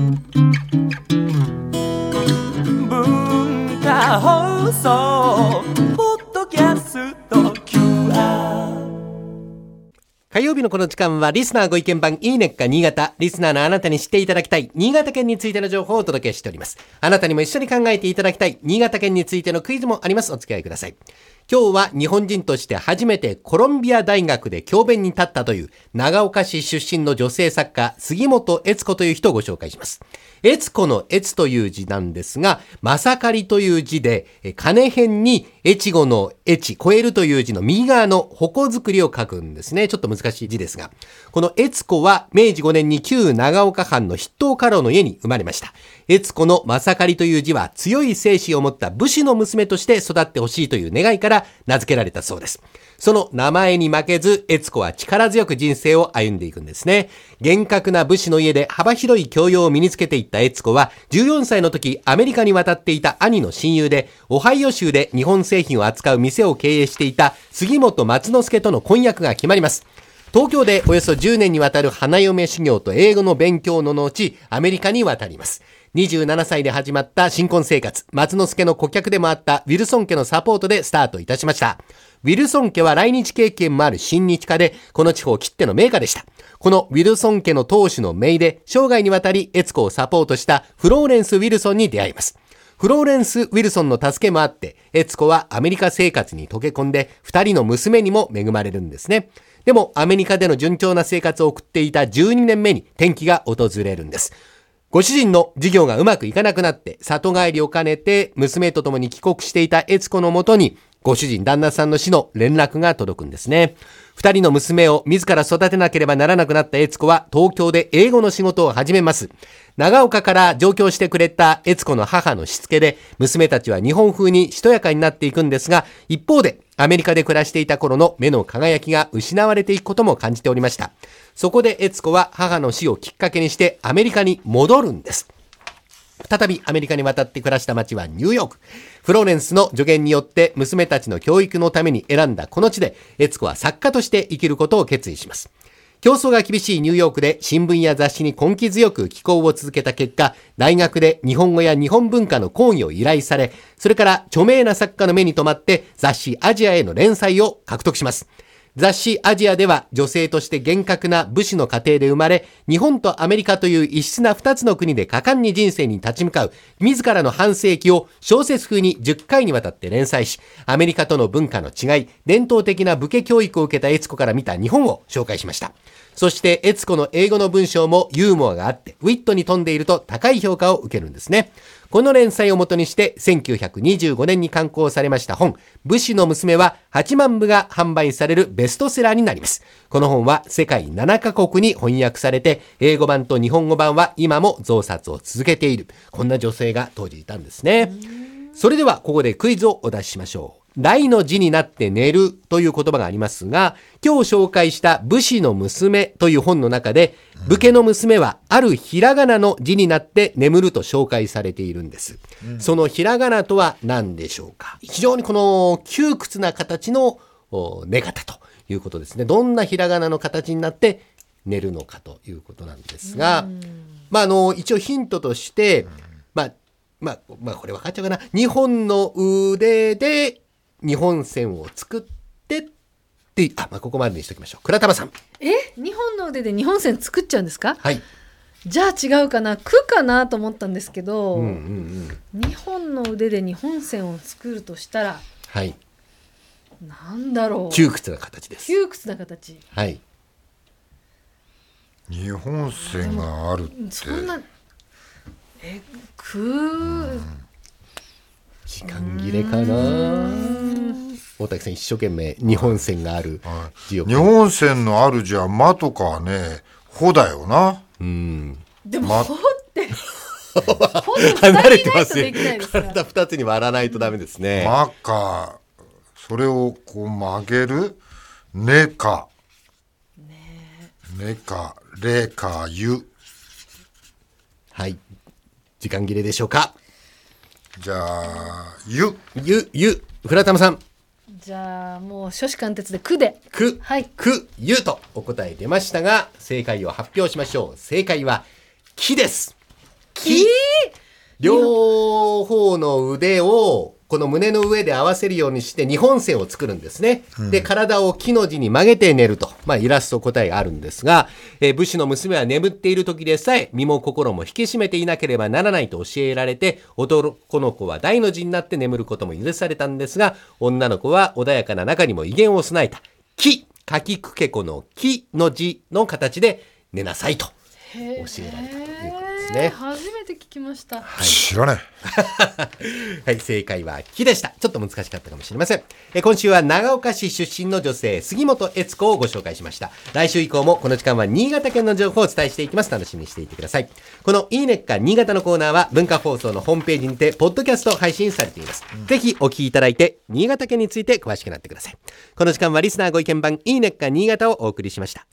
文化放送ポッドキャスト QR 火曜日のこの時間はリスナーご意見番いいねっか新潟。リスナーのあなたに知っていただきたい新潟県についての情報をお届けしております。あなたにも一緒に考えていただきたい新潟県についてのクイズもあります。お付き合いください。今日は日本人として初めてコロンビア大学で教鞭に立ったという長岡市出身の女性作家杉本悦子という人をご紹介します。悦子の悦という字なんですが、まさかりという字で、金辺に越後の越、超えるという字の右側の矛作りを書くんですね。ちょっと難しい字ですが。この悦子は明治5年に旧長岡藩の筆頭家老の家に生まれました。悦子のまさかりという字は強い精神を持った武士の娘として育ってほしいという願いから名付けられたそうです。その名前に負けず、悦子は力強く人生を歩んでいくんですね。厳格な武士の家で幅広い教養を身につけていった悦子は、14歳の時、アメリカに渡っていた兄の親友で、オハイオ州で日本製品を扱う店を経営していた杉本松之助との婚約が決まります。東京でおよそ10年にわたる花嫁修行と英語の勉強の後、アメリカに渡ります。27歳で始まった新婚生活、松之助の顧客でもあったウィルソン家のサポートでスタートいたしました。ウィルソン家は来日経験もある親日家で、この地方きっての名家でした。このウィルソン家の当主の姪で、生涯にわたり悦子をサポートしたフローレンス・ウィルソンに出会います。フローレンス・ウィルソンの助けもあって、悦子はアメリカ生活に溶け込んで、二人の娘にも恵まれるんですね。でも、アメリカでの順調な生活を送っていた12年目に転機が訪れるんです。ご主人の事業がうまくいかなくなって、里帰りを兼ねて、娘と共に帰国していた悦子のもとに、ご主人、旦那さんの死の連絡が届くんですね。二人の娘を自ら育てなければならなくなった悦子は、東京で英語の仕事を始めます。長岡から上京してくれた悦子の母のしつけで、娘たちは日本風にしとやかになっていくんですが、一方で、アメリカで暮らしていた頃の目の輝きが失われていくことも感じておりました。そこで悦子は母の死をきっかけにしてアメリカに戻るんです。再びアメリカに渡って暮らした街はニューヨーク。フローレンスの助言によって娘たちの教育のために選んだこの地で、悦子は作家として生きることを決意します。競争が厳しいニューヨークで新聞や雑誌に根気強く寄稿を続けた結果、大学で日本語や日本文化の講義を依頼され、それから著名な作家の目に留まって雑誌アジアへの連載を獲得します。雑誌アジアでは女性として厳格な武士の家庭で生まれ、日本とアメリカという異質な二つの国で果敢に人生に立ち向かう、自らの半世紀を小説風に10回にわたって連載し、アメリカとの文化の違い、伝統的な武家教育を受けた悦子から見た日本を紹介しました。そして、悦子の英語の文章もユーモアがあって、ウィットに富んでいると高い評価を受けるんですね。この連載をもとにして、1925年に刊行されました本、武士の娘は8万部が販売されるベストセラーになります。この本は世界7カ国に翻訳されて、英語版と日本語版は今も増刷を続けている。こんな女性が当時いたんですね。それでは、ここでクイズをお出ししましょう。来の字になって寝るという言葉がありますが、今日紹介した武士の娘という本の中で、武家の娘はあるひらがなの字になって眠ると紹介されているんです。そのひらがなとは何でしょうか？非常にこの窮屈な形のお寝方ということですね。どんなひらがなの形になって寝るのかということなんですが、まあ、あの、一応ヒントとして、まあ、まあ、まあ、これ分かっちゃうかな。日本の腕で日本線を作ってって、あ、まあ、ここまでにしときましょう。倉玉さん。え？日本の腕で日本線作っちゃうんですか？はい。じゃあ違うかな区かなと思ったんですけど、うんうんうん。日本の腕で日本線を作るとしたらはい。なんだろう窮屈な形です。窮屈な形はい。日本線があるってそんなえ区時間切れかな大竹さん一生懸命日本線がある字を。日本線のあるじゃ「ま」とかはね「ほ」だよなうん。までもほってほって離れてますよ体二つに割らないとダメです「ね。ま」かそれをこう曲げる「ね」か「ね」か「れ」か「ゆはい。時間切れでしょうか？」じゃあ「ゆゆ、ゆ、倉玉さん。じゃあもう初子貫徹で区でく、はいく、ゆとお答え出ましたが、正解を発表しましょう。正解は、木です。木両方の腕をこの胸の上で合わせるようにして日本線を作るんですね。で、体を木の字に曲げて寝ると。まあ、イラスト答えがあるんですが、えー武士の娘は眠っている時でさえ、身も心も引き締めていなければならないと教えられて、男の子は大の字になって眠ることも許されたんですが、女の子は穏やかな中にも威厳を備えた。木、かきくけこの木の字の形で寝なさいと教えられたということですね。初めて聞きました。知らね はい、正解は木でした。ちょっと難しかったかもしれません。え今週は長岡市出身の女性、杉本悦子をご紹介しました。来週以降もこの時間は新潟県の情報をお伝えしていきます。楽しみにしていてください。このいいねっか新潟のコーナーは文化放送のホームページにて、ポッドキャスト配信されています。ぜひお聞きいただいて、新潟県について詳しくなってください。この時間はリスナーご意見番いいねっか新潟をお送りしました。